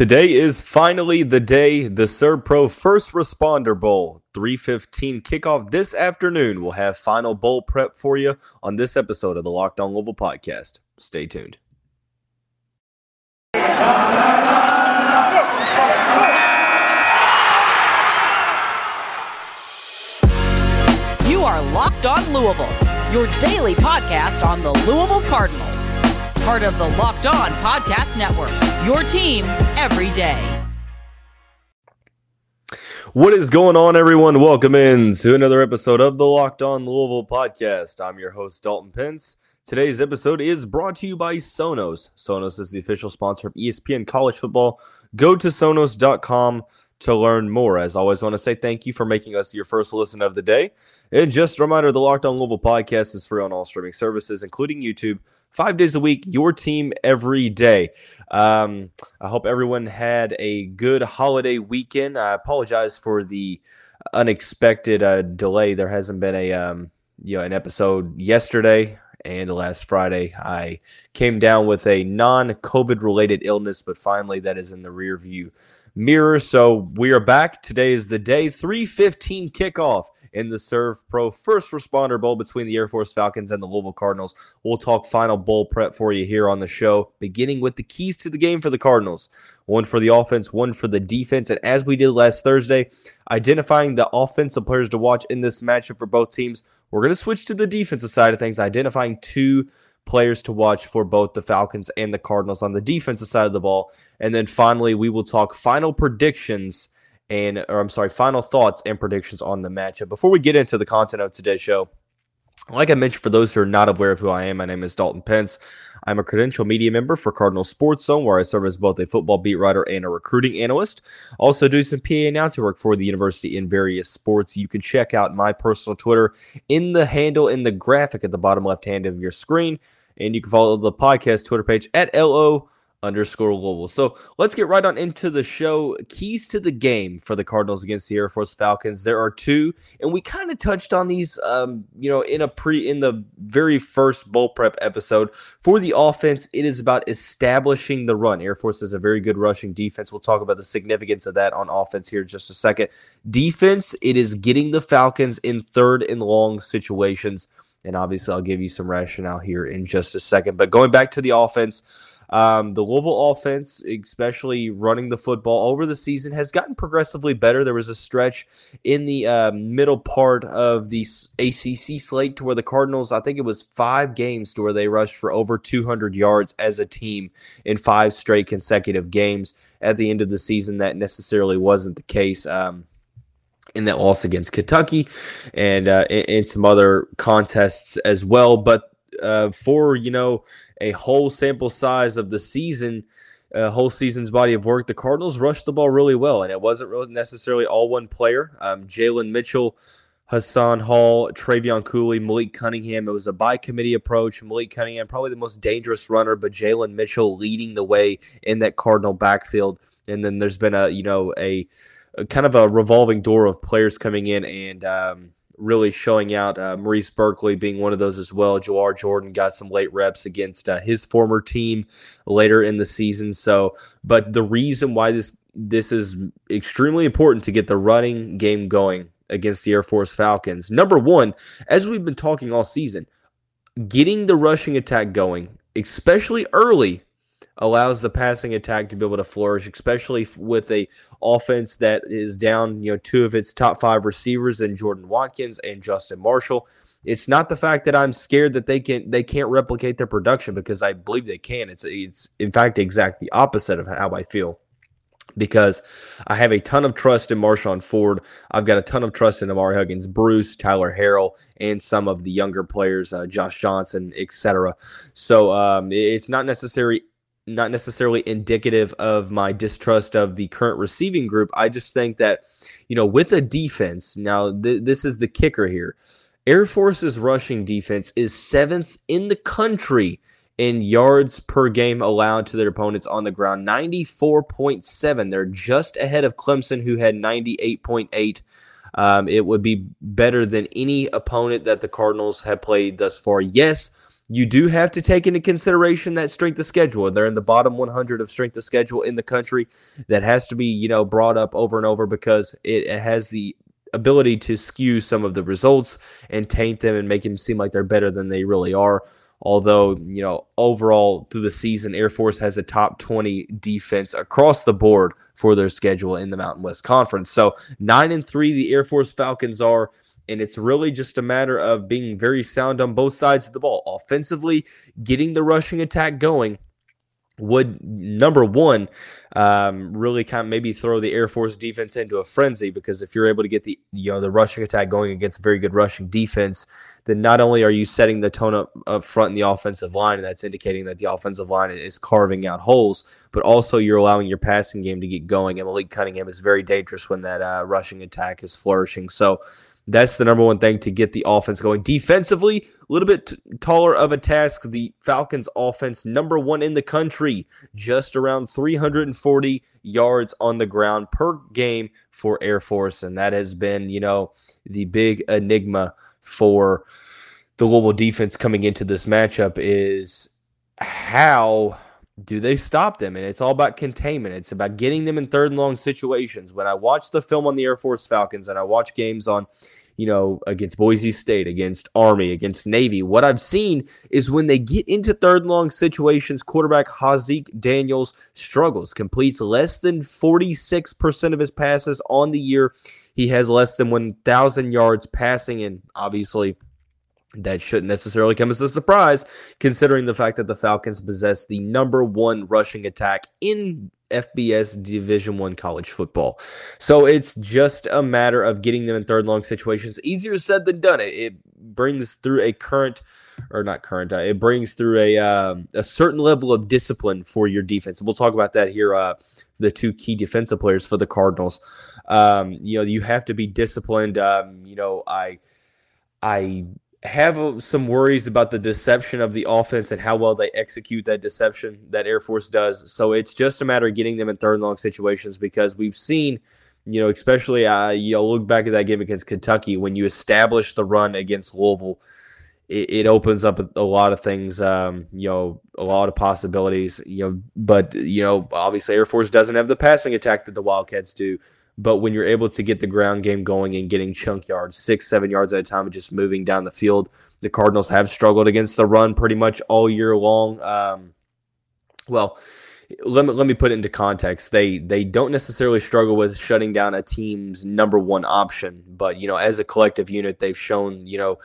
Today is finally the day, the SERVPRO First Responder Bowl. 315 kickoff this afternoon. We'll have final bowl prep for you on this episode of the Locked On Louisville podcast. Stay tuned. You are Locked On Louisville, your daily podcast on the Louisville Cardinals. Part of the Locked On Podcast Network, your team every day. What is going on, everyone? Welcome in to another episode of the Locked On Louisville podcast. I'm your host, Dalton Pence. Today's episode is brought to you by Sonos. Sonos is the official sponsor of ESPN College Football. Go to sonos.com to learn more. As always, I want to say thank you for making us your first listen of the day. And just a reminder the Locked On Louisville podcast is free on all streaming services, including YouTube, five days a week, your team every day. Um, I hope everyone had a good holiday weekend. I apologize for the unexpected uh, delay. There hasn't been a um, you know an episode yesterday and last Friday. I came down with a non-COVID related illness, but finally that is in the rear view mirror. So we are back. Today is the day 315 kickoff in the SERVPRO First Responder Bowl between the Air Force Falcons and the Louisville Cardinals. We'll talk final bowl prep for you here on the show, beginning with the keys to the game for the Cardinals one for the offense, one for the defense. And as we did last Thursday, identifying the offensive players to watch in this matchup for both teams, we're going to switch to the defensive side of things, identifying two players to watch for both the Falcons and the Cardinals on the defensive side of the ball. And then finally, we will talk final predictions and, or I'm sorry, final thoughts and predictions on the matchup. Before we get into the content of today's show, like I mentioned, for those who are not aware of who I am, my name is Dalton Pence. I'm a credential media member for Cardinal Sports Zone, where I serve as both a football beat writer and a recruiting analyst. Also, do some PA announcer work for the university in various sports. You can check out my personal Twitter in the handle in the graphic at the bottom left hand of your screen. And you can follow the podcast Twitter page at LO underscore Louisville. So let's get right on into the show. Keys to the game for the Cardinals against the Air Force Falcons. There are two, and we kind of touched on these, um, you know, in a pre in the very first bowl prep episode. For the offense, it is about establishing the run. Air Force is a very good rushing defense. We'll talk about the significance of that on offense here in just a second. Defense, it is getting the Falcons in third and long situations. And obviously, I'll give you some rationale here in just a second. But going back to the offense, um, the Louisville offense, especially running the football over the season, has gotten progressively better. There was a stretch in the uh, middle part of the ACC slate to where the Cardinals, I think it was five games to where they rushed for over 200 yards as a team in five straight consecutive games. At the end of the season, that necessarily wasn't the case. Um, in that loss against Kentucky and uh, in, in, some other contests as well. But uh, for you know a whole sample size of the season, a whole season's body of work, the Cardinals rushed the ball really well, and it wasn't really necessarily all one player. Um, Jalen Mitchell. Hassan Hall, Trevion Cooley, Malik Cunningham. It was a by committee approach. Malik Cunningham, probably the most dangerous runner, but Jalen Mitchell leading the way in that Cardinal backfield. And then there's been a, you know, a, a kind of a revolving door of players coming in and um, really showing out. Uh, Maurice Burkley being one of those as well. Jawhar Jordan got some late reps against uh, his former team later in the season. So, but the reason why this this is extremely important to get the running game going against the Air Force Falcons. Number one, as we've been talking all season, getting the rushing attack going, especially early, allows the passing attack to be able to flourish, especially with a offense that is down, you know, two of its top five receivers in Jordan Watkins and Justin Marshall. It's not the fact that I'm scared that they can they can't replicate their production because I believe they can. It's it's in fact exact the opposite of how I feel because I have a ton of trust in Marshon Ford. I've got a ton of trust in Ahmari Huggins, Bruce, Tyler Harrell, and some of the younger players, uh, Josh Johnson, etc. So um, it's not necessary not necessarily indicative of my distrust of the current receiving group. I just think that, you know, with a defense, now th- this is the kicker here. Air Force's rushing defense is seventh in the country in yards per game allowed to their opponents on the ground 94.7. They're just ahead of Clemson, who had 98.8. Um, it would be better than any opponent that the Cardinals have played thus far. Yes, you do have to take into consideration that strength of schedule. They're in the bottom 100 of strength of schedule in the country. That has to be, you know, brought up over and over because it, has the ability to skew some of the results and taint them and make them seem like they're better than they really are. Although, you know, overall through the season, Air Force has a top 20 defense across the board for their schedule in the Mountain West Conference. So, 9 and 3 the Air Force Falcons are and it's really just a matter of being very sound on both sides of the ball. Offensively, getting the rushing attack going would number one um, really kind of maybe throw the Air Force defense into a frenzy because if you're able to get the you know the rushing attack going against a very good rushing defense, then not only are you setting the tone up, up front in the offensive line, and that's indicating that the offensive line is carving out holes, but also you're allowing your passing game to get going. And Malik Cunningham is very dangerous when that uh, rushing attack is flourishing. So that's the number one thing to get the offense going. Defensively, a little bit t- taller of a task. The Falcons' offense, number one in the country, just around 340 yards on the ground per game for Air Force. And that has been, you know, the big enigma for the Louisville defense coming into this matchup is how do they stop them? And it's all about containment. It's about getting them in third and long situations. When I watch the film on the Air Force Falcons and I watch games on you know, against Boise State, against Army, against Navy. What I've seen is when they get into third long situations, quarterback Haaziq Daniels struggles, completes less than 46% of his passes on the year. He has less than 1,000 yards passing, and obviously, that shouldn't necessarily come as a surprise, considering the fact that the Falcons possess the number one rushing attack in FBS Division One college football. So it's just a matter of getting them in third long situations. Easier said than done. It, it brings through a current or not current. Uh, it brings through a um, a certain level of discipline for your defense. We'll talk about that here. Uh, the two key defensive players for the Cardinals. Um, you know, you have to be disciplined. Um, you know, I I have some worries about the deception of the offense and how well they execute that deception that Air Force does. So it's just a matter of getting them in third and long situations because we've seen, you know, especially uh, you know, look back at that game against Kentucky when you establish the run against Louisville. It, it opens up a, lot of things, um, you know, a lot of possibilities, you know. But you know, obviously, Air Force doesn't have the passing attack that the Wildcats do. But when you're able to get the ground game going and getting chunk yards, six, seven yards at a time, and just moving down the field, the Cardinals have struggled against the run pretty much all year long. Um, well, let me let me put it into context. They they don't necessarily struggle with shutting down a team's number one option, but you know, as a collective unit, they've shown you know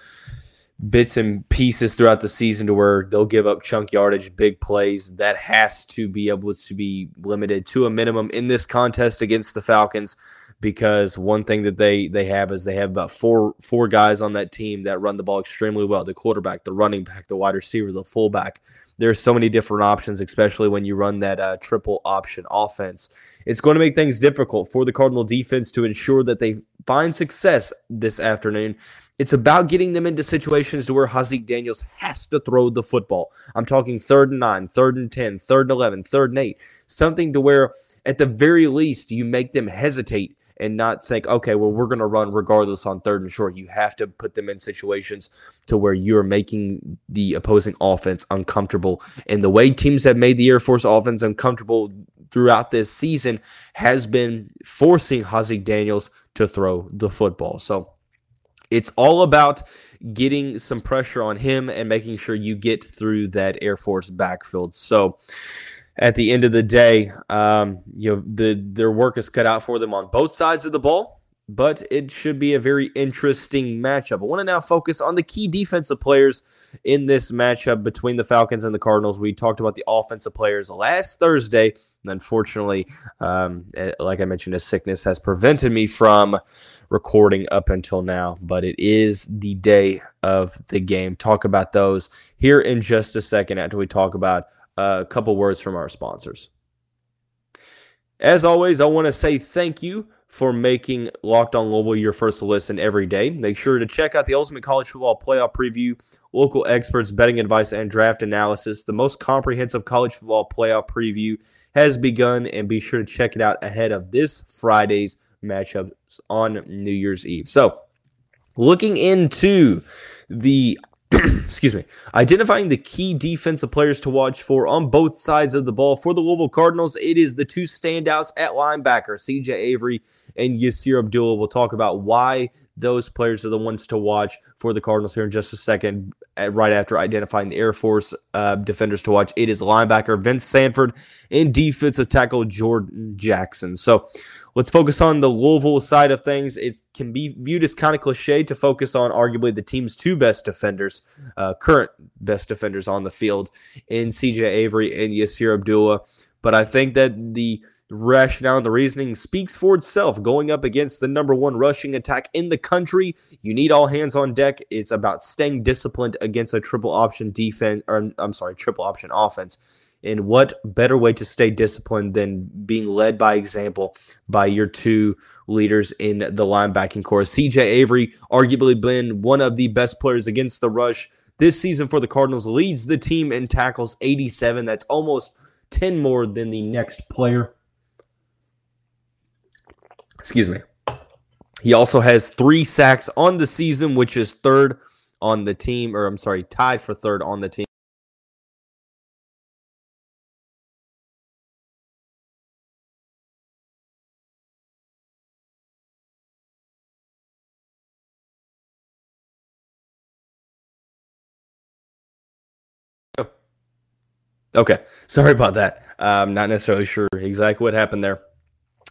bits and pieces throughout the season to where they'll give up chunk yardage, big plays. That has to be able to be limited to a minimum in this contest against the Falcons because one thing that they they have is they have about four four guys on that team that run the ball extremely well. The quarterback, the running back, the wide receiver, the fullback. There's so many different options, especially when you run that uh, triple option offense. It's going to make things difficult for the Cardinal defense to ensure that they find success this afternoon. It's about getting them into situations to where Haaziq Daniels has to throw the football. I'm talking third and nine, third and 10, third and 11, third and eight, something to where at the very least you make them hesitate and not think, okay, well, we're going to run regardless on third and short. You have to put them in situations to where you are making the opposing offense uncomfortable. And the way teams have made the Air Force offense uncomfortable throughout this season has been forcing Haaziq Daniels to throw the football. So it's all about getting some pressure on him and making sure you get through that Air Force backfield. So, at the end of the day, um, you know, the their work is cut out for them on both sides of the ball, but it should be a very interesting matchup. I want to now focus on the key defensive players in this matchup between the Falcons and the Cardinals. We talked about the offensive players last Thursday, and unfortunately, um, eh, like I mentioned, a sickness has prevented me from recording up until now, but it is the day of the game. Talk about those here in just a second after we talk about a couple words from our sponsors. As always, I want to say thank you for making Locked On Louisville your first listen every day. Make sure to check out the Ultimate College Football Playoff Preview, local experts, betting advice, and draft analysis. The most comprehensive college football playoff preview has begun, and be sure to check it out ahead of this Friday's matchups on New Year's Eve. So, looking into the excuse me, identifying the key defensive players to watch for on both sides of the ball for the Louisville Cardinals. It is the two standouts at linebacker, CJ Avery and Yasir Abdullah. We'll talk about why those players are the ones to watch for the Cardinals here in just a second. Right after identifying the Air Force uh, defenders to watch, it is linebacker Vince Sanford and defensive tackle Jordan Jackson. So let's focus on the Louisville side of things. It can be viewed as kind of cliche to focus on arguably the team's two best defenders, uh, current best defenders on the field in CJ Avery and Yasir Abdullah. But I think that rationale and the reasoning speaks for itself. Going up against the number one rushing attack in the country, you need all hands on deck. It's about staying disciplined against a triple option defense, or I'm sorry, triple option offense. And what better way to stay disciplined than being led by example by your two leaders in the linebacking core? CJ Avery, arguably been one of the best players against the rush this season for the Cardinals, leads the team in tackles 87. That's almost 10 more than the next player Excuse me. He also has three sacks on the season, which is third on the team, or I'm sorry, tied for third on the team. Okay, sorry about that. Uh, I'm not necessarily sure exactly what happened there.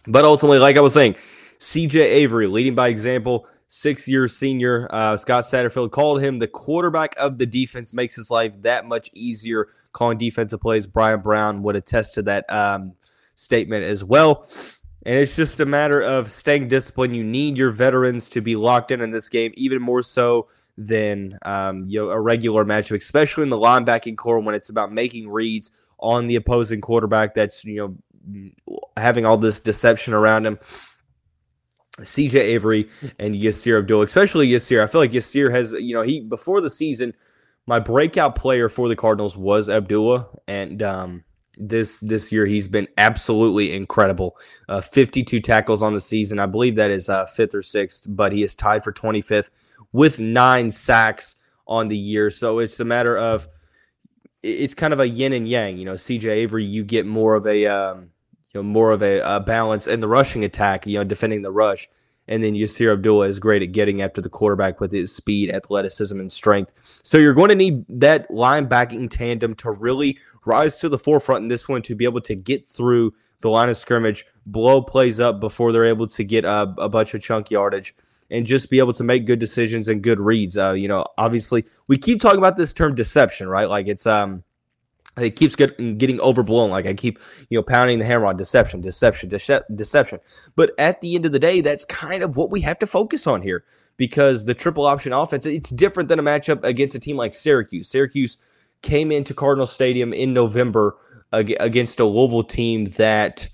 But ultimately, like I was saying, CJ Avery leading by example, six year senior. Uh, Scott Satterfield called him the quarterback of the defense, makes his life that much easier calling defensive plays. Bryan Brown would attest to that um, statement as well. And it's just a matter of staying disciplined. You need your veterans to be locked in in this game, even more so than um, you know, a regular matchup, especially in the linebacking core when it's about making reads on the opposing quarterback. That's you know having all this deception around him. CJ Avery and Yasir Abdul, especially Yasir. I feel like Yasir has, you know, he before the season, my breakout player for the Cardinals was Abdullah, and um, this this year he's been absolutely incredible. Uh, 52 tackles on the season. I believe that is uh, fifth or sixth, but he is tied for 25th with nine sacks on the year. So it's a matter of it's kind of a yin and yang. You know, CJ Avery, you get more of a um, you know more of a, a, balance in the rushing attack, you know, defending the rush. And then Yasir Abdullah is great at getting after the quarterback with his speed, athleticism, and strength. So you're going to need that linebacking tandem to really rise to the forefront in this one to be able to get through the line of scrimmage, blow plays up before they're able to get a, a bunch of chunk yardage, and just be able to make good decisions and good reads. Uh, you know, obviously, we keep talking about this term deception, right? Like it's um it keeps getting getting overblown. Like I keep, you know, pounding the hammer on deception, deception, dece- deception. But at the end of the day, that's kind of what we have to focus on here because the triple option offense, it's different than a matchup against a team like Syracuse. Syracuse came into Cardinal Stadium in November against a Louisville team that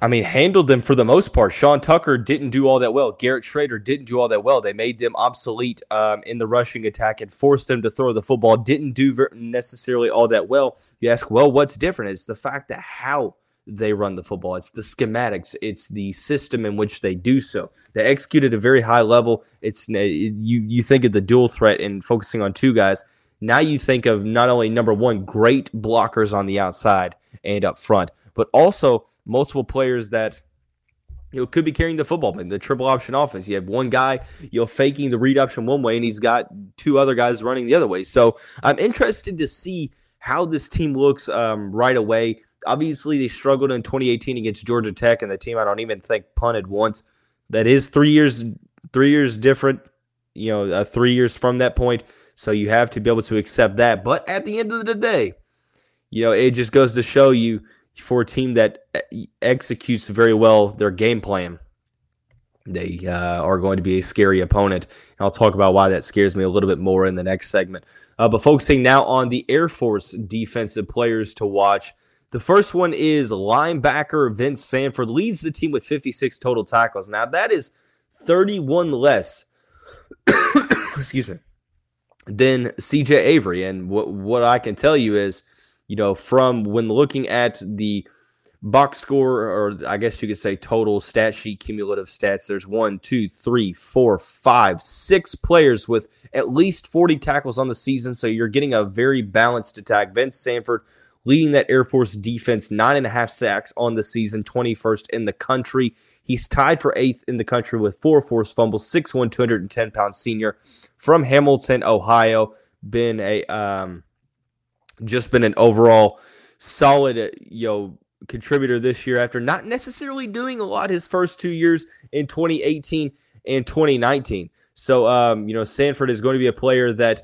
I mean, handled them for the most part. Sean Tucker didn't do all that well. Garrett Shrader didn't do all that well. They made them obsolete um, in the rushing attack and forced them to throw the football. Didn't do necessarily all that well. You ask, well, what's different? It's the fact that how they run the football. It's the schematics. It's the system in which they do so. They execute at a very high level. It's you you think of the dual threat and focusing on two guys. Now you think of not only number one, great blockers on the outside and up front, but also multiple players that you know, could be carrying the football in the triple option offense. You have one guy, you know, faking the read option one way, and he's got two other guys running the other way. So I'm interested to see how this team looks um, right away. Obviously, they struggled in 2018 against Georgia Tech, and the team I don't even think punted once. That is three years, three years different. You know, uh, three years from that point. So you have to be able to accept that. But at the end of the day, you know, it just goes to show you for a team that executes very well their game plan, they uh, are going to be a scary opponent. And I'll talk about why that scares me a little bit more in the next segment. Uh, but focusing now on the Air Force defensive players to watch. The first one is linebacker Vince Sanford leads the team with 56 total tackles. Now that is 31 less. excuse me. Than CJ Avery, and what what I can tell you is you know, from when looking at the box score, or I guess you could say total stat sheet cumulative stats, there's one, two, three, four, five, six players with at least 40 tackles on the season. So you're getting a very balanced attack. Vince Sanford leading that Air Force defense, nine and a half sacks on the season, 21st in the country. He's tied for eighth in the country with four forced fumbles, 6'1, 210 pound senior from Hamilton, Ohio. Been a um, just been an overall solid, uh, you know, contributor this year after not necessarily doing a lot his first two years in 2018 and 2019. So, um, you know, Sanford is going to be a player that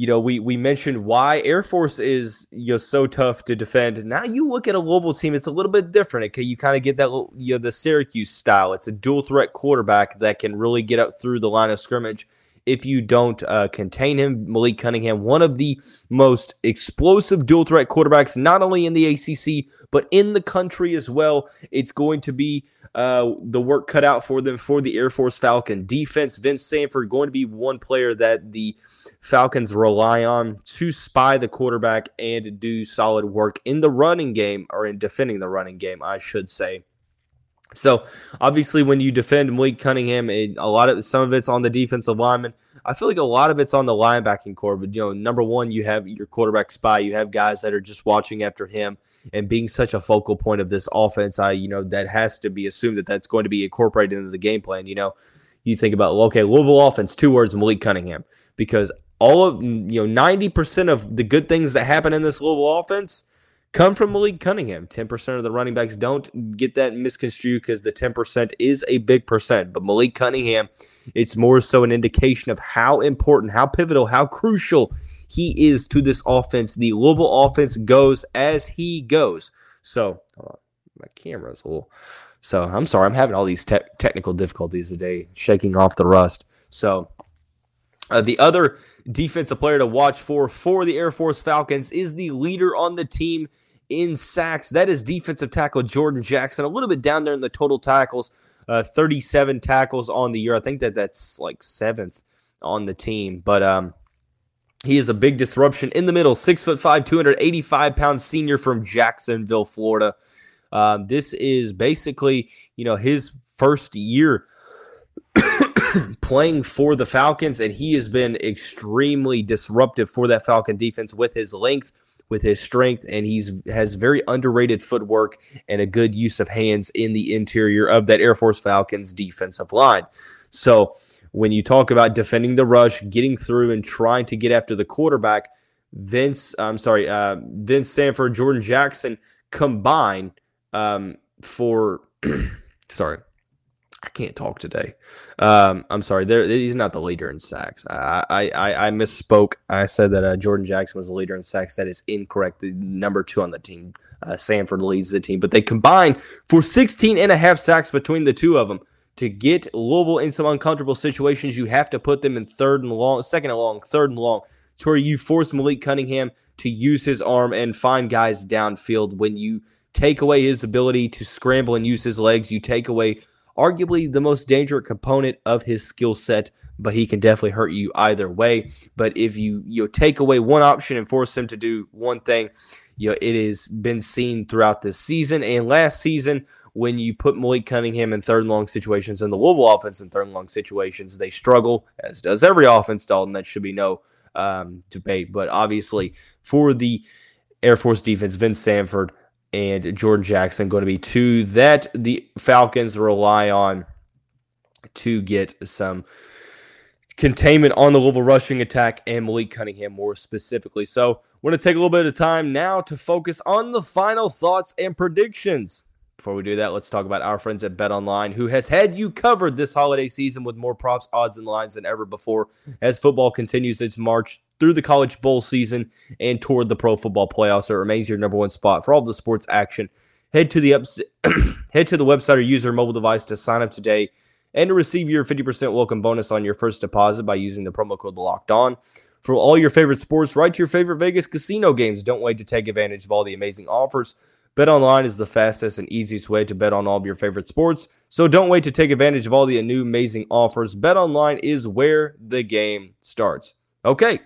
you know, we we mentioned why Air Force is you know so tough to defend. Now you look at a Louisville team; it's a little bit different. Okay, you kind of get that you know the Syracuse style. It's a dual threat quarterback that can really get up through the line of scrimmage. If you don't uh, contain him, Malik Cunningham, one of the most explosive dual threat quarterbacks, not only in the ACC but in the country as well. It's going to be uh, the work cut out for them for the Air Force Falcon defense. Vince Sanford going to be one player that the Falcons rely on to spy the quarterback and do solid work in the running game or in defending the running game, I should say. So obviously, when you defend Malik Cunningham, a lot of some of it's on the defensive lineman. I feel like a lot of it's on the linebacking core. But you know, number one, you have your quarterback spy. You have guys that are just watching after him and being such a focal point of this offense. I you know that has to be assumed that that's going to be incorporated into the game plan. You know, you think about okay, Louisville offense, two words, Malik Cunningham, because all of you know ninety percent of the good things that happen in this Louisville offense come from Malik Cunningham. 10% of the running backs don't get that misconstrued because the 10% is a big percent. But Malik Cunningham, it's more so an indication of how important, how pivotal, how crucial he is to this offense. The Louisville offense goes as he goes. So, my camera's a little. So, I'm sorry. I'm having all these te- technical difficulties today, shaking off the rust. So, uh, the other defensive player to watch for for the Air Force Falcons is the leader on the team, in sacks. That is defensive tackle Jordan Jackson, a little bit down there in the total tackles, uh, 37 tackles on the year. I think that that's like seventh on the team, but um, he is a big disruption in the middle. Six foot five, 285 pound senior from Jacksonville, Florida. Um, this is basically, you know, his first year playing for the Falcons, and he has been extremely disruptive for that Falcon defense with his length with his strength, and he's has very underrated footwork and a good use of hands in the interior of that Air Force Falcons defensive line. So when you talk about defending the rush, getting through, and trying to get after the quarterback, Vince, I'm sorry, uh, Vince Sanford, Jordan Jackson combine um, for sorry I can't talk today. Um, I'm sorry. There, he's not the leader in sacks. I, I, I misspoke. I said that uh, Jordan Jackson was the leader in sacks. That is incorrect. The number two on the team, uh, Sanford leads the team, but they combined for 16 and a half sacks between the two of them. To get Louisville in some uncomfortable situations, you have to put them in third and long, second and long, third and long, to where you force Malik Cunningham to use his arm and find guys downfield. When you take away his ability to scramble and use his legs, you take away arguably the most dangerous component of his skill set, but he can definitely hurt you either way. But if you you know, take away one option and force him to do one thing, you know, it has been seen throughout this season and last season when you put Malik Cunningham in third and long situations and the Louisville offense in third and long situations, they struggle, as does every offense, Dalton. That should be no um, debate. But obviously, for the Air Force defense, Vince Sanford and Jordan Jackson going to be two that the Falcons rely on to get some containment on the Louisville rushing attack and Malik Cunningham more specifically. So, going to take a little bit of time now to focus on the final thoughts and predictions. Before we do that, let's talk about our friends at Bet Online, who has had you covered this holiday season with more props, odds, and lines than ever before as football continues its march through the college bowl season and toward the pro football playoffs. So it remains your number one spot for all the sports action. Head to the ups- head to the website or use your mobile device to sign up today and to receive your 50% welcome bonus on your first deposit by using the promo code locked on. For all your favorite sports, right to your favorite Vegas casino games. Don't wait to take advantage of all the amazing offers Bet online is the fastest and easiest way to bet on all of your favorite sports. So don't wait to take advantage of all the new amazing offers. Bet online is where the game starts. Okay,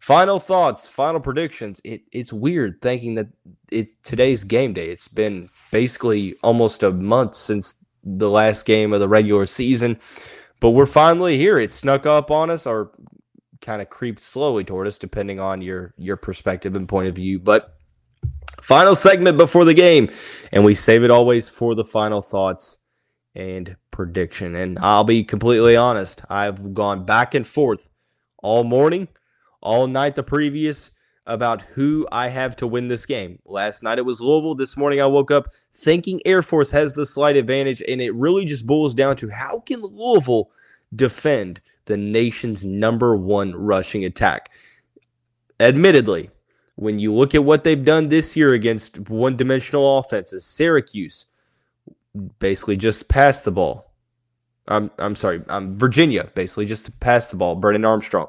Final thoughts, final predictions. It, it's weird thinking that it today's game day. It's been basically almost a month since the last game of the regular season, but we're finally here. It snuck up on us, or kind of creeped slowly toward us, depending on your your perspective and point of view. But final segment before the game, and we save it always for the final thoughts and prediction. And I'll be completely honest, I've gone back and forth all morning all night the previous about who I have to win this game. Last night it was Louisville. This morning I woke up thinking Air Force has the slight advantage, and it really just boils down to how can Louisville defend the nation's number one rushing attack? Admittedly, when you look at what they've done this year against one dimensional offenses, Syracuse basically just passed the ball. I'm, I'm sorry, um, Virginia basically just passed the ball. Brennan Armstrong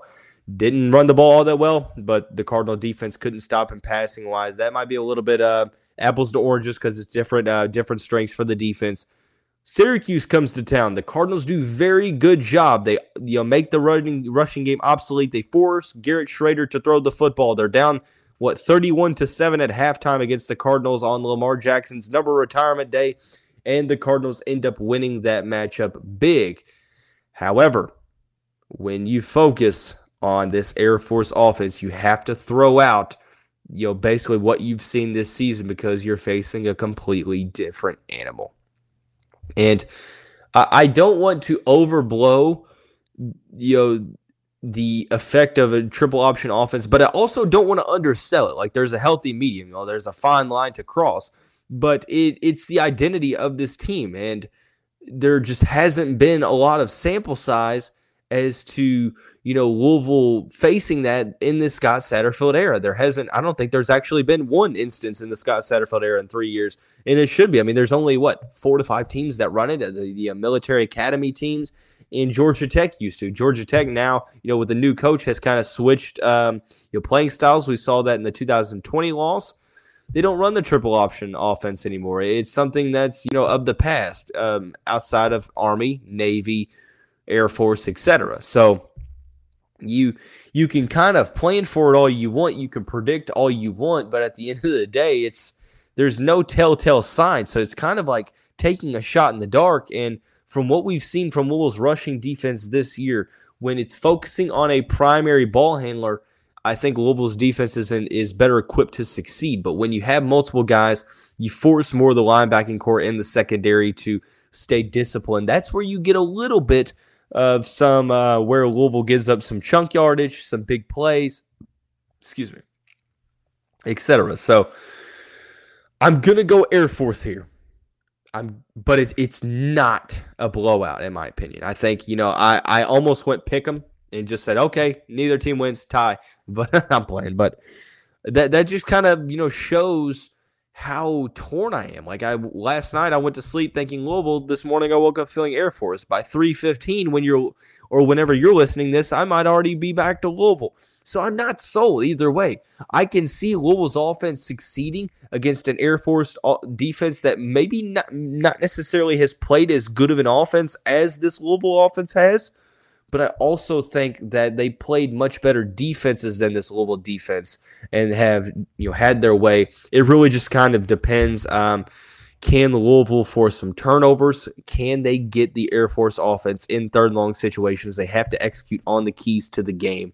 didn't run the ball all that well, but the Cardinal defense couldn't stop him passing wise. That might be a little bit uh, apples to oranges because it's different uh, different strengths for the defense. Syracuse comes to town. The Cardinals do very good job. They you know make the running rushing game obsolete. They force Garrett Shrader to throw the football. They're down what 31 to 7 at halftime against the Cardinals on Lamar Jackson's number retirement day and the Cardinals end up winning that matchup big. However, when you focus on this Air Force offense, you have to throw out, you know, basically what you've seen this season because you're facing a completely different animal. And I don't want to overblow, you know, the effect of a triple option offense, but I also don't want to undersell it. Like there's a healthy medium, you know, there's a fine line to cross, but it it's the identity of this team, and there just hasn't been a lot of sample size as to you know, Louisville facing that in the Scott Satterfield era. There hasn't, I don't think there's actually been one instance in the Scott Satterfield era in three years, and it should be. I mean, there's only what four to five teams that run it, the, the uh, military academy teams, and Georgia Tech used to. Georgia Tech now, you know, with the new coach, has kind of switched, um, you know, playing styles. We saw that in the 2020 loss. They don't run the triple option offense anymore. It's something that's you know of the past, um, outside of Army, Navy, Air Force, etc. So you you can kind of plan for it all you want you can predict all you want but at the end of the day it's there's no telltale sign so it's kind of like taking a shot in the dark and from what we've seen from Louisville's rushing defense this year when it's focusing on a primary ball handler I think Louisville's defense is, in, is better equipped to succeed. But when you have multiple guys, you force more of the linebacking core in the secondary to stay disciplined. That's where you get a little bit of some uh, where Louisville gives up some chunk yardage, some big plays, excuse me, etc. So I'm gonna go Air Force here. I'm, but it's it's not a blowout in my opinion. I think you know I I almost went pick them and just said okay, neither team wins, tie. But I'm playing, but that that just kind of you know shows how torn I am. Like I last night I went to sleep thinking Louisville. This morning I woke up feeling Air Force. By 3:15 when you're or whenever you're listening this, I might already be back to Louisville. So I'm not sold either way. I can see Louisville's offense succeeding against an Air Force uh, defense that maybe not not necessarily has played as good of an offense as this Louisville offense has but I also think that they played much better defenses than this Louisville defense and have you know had their way. It really just kind of depends. Um, can Louisville force some turnovers? Can they get the Air Force offense in third and long situations? They have to execute on the keys to the game.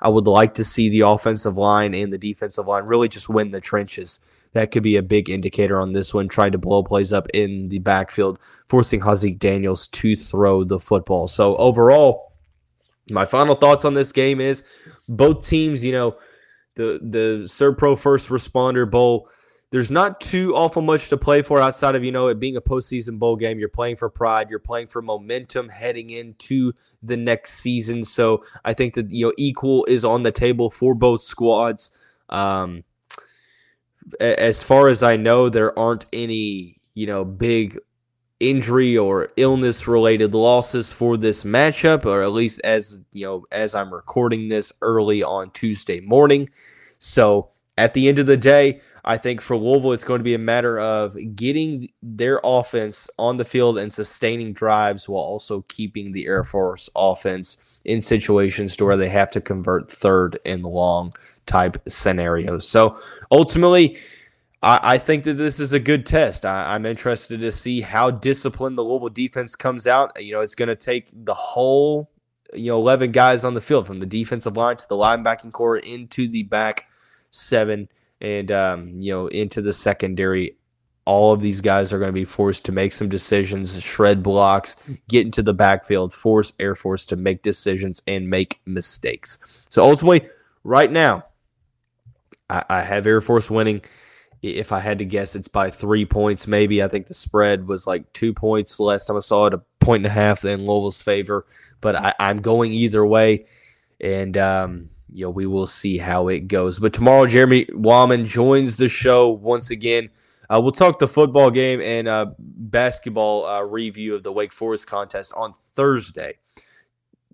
I would like to see the offensive line and the defensive line really just win the trenches. That could be a big indicator on this one, trying to blow plays up in the backfield, forcing Haaziq Daniels to throw the football. So overall, my final thoughts on this game is both teams, you know, the the Servpro First Responder Bowl. There's not too awful much to play for outside of you know it being a postseason bowl game. You're playing for pride. You're playing for momentum heading into the next season. So I think that you know equal is on the table for both squads. Um, as far as I know, there aren't any you know big injury or illness related losses for this matchup or at least as you know as I'm recording this early on Tuesday morning. So, at the end of the day, I think for Louisville, it's going to be a matter of getting their offense on the field and sustaining drives while also keeping the Air Force offense in situations to where they have to convert third and long type scenarios. So ultimately, I, I think that this is a good test. I, I'm interested to see how disciplined the Louisville defense comes out. You know, it's going to take the whole, you know, 11 guys on the field from the defensive line to the linebacking core into the back seven and um, you know into the secondary. All of these guys are going to be forced to make some decisions, shred blocks, get into the backfield, force Air Force to make decisions and make mistakes. So ultimately, right now, I, I have Air Force winning. If I had to guess, it's by three points, maybe. I think the spread was like two points the last time I saw it, a point and a half in Louisville's favor. But I, I'm going either way. And um, you know, we will see how it goes. But tomorrow, Jeremy Wallman joins the show once again. Uh, we'll talk the football game and uh, basketball uh, review of the Wake Forest contest on Thursday.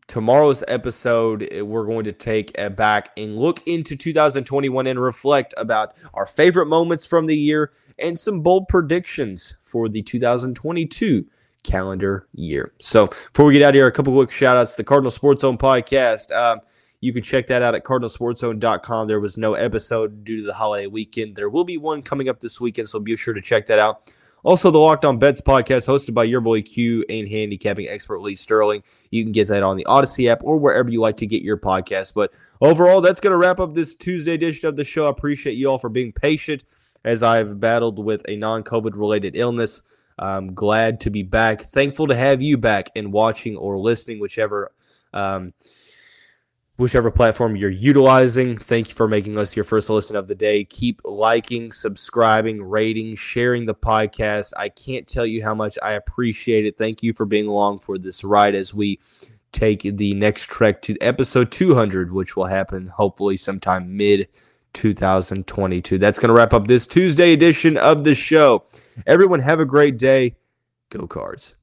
Tomorrow's episode, eh, we're going to take a back and look into 2021 and reflect about our favorite moments from the year and some bold predictions for the 2022 calendar year. So before we get out of here, a couple quick shout outs the Cardinal Sports Zone podcast. Um, you can check that out at cardinalsportszone.com. There was no episode due to the holiday weekend. There will be one coming up this weekend, so be sure to check that out. Also, the Locked On Bets podcast, hosted by your boy Q and handicapping expert Lee Sterling. You can get that on the Odyssey app or wherever you like to get your podcast. But overall, that's going to wrap up this Tuesday edition of the show. I appreciate you all for being patient as I've battled with a non COVID related illness. I'm glad to be back. Thankful to have you back and watching or listening, whichever. Um, whichever platform you're utilizing. Thank you for making us your first listen of the day. Keep liking, subscribing, rating, sharing the podcast. I can't tell you how much I appreciate it. Thank you for being along for this ride as we take the next trek to episode 200, which will happen hopefully sometime mid 2022. That's going to wrap up this Tuesday edition of the show. Everyone, have a great day. Go Cards.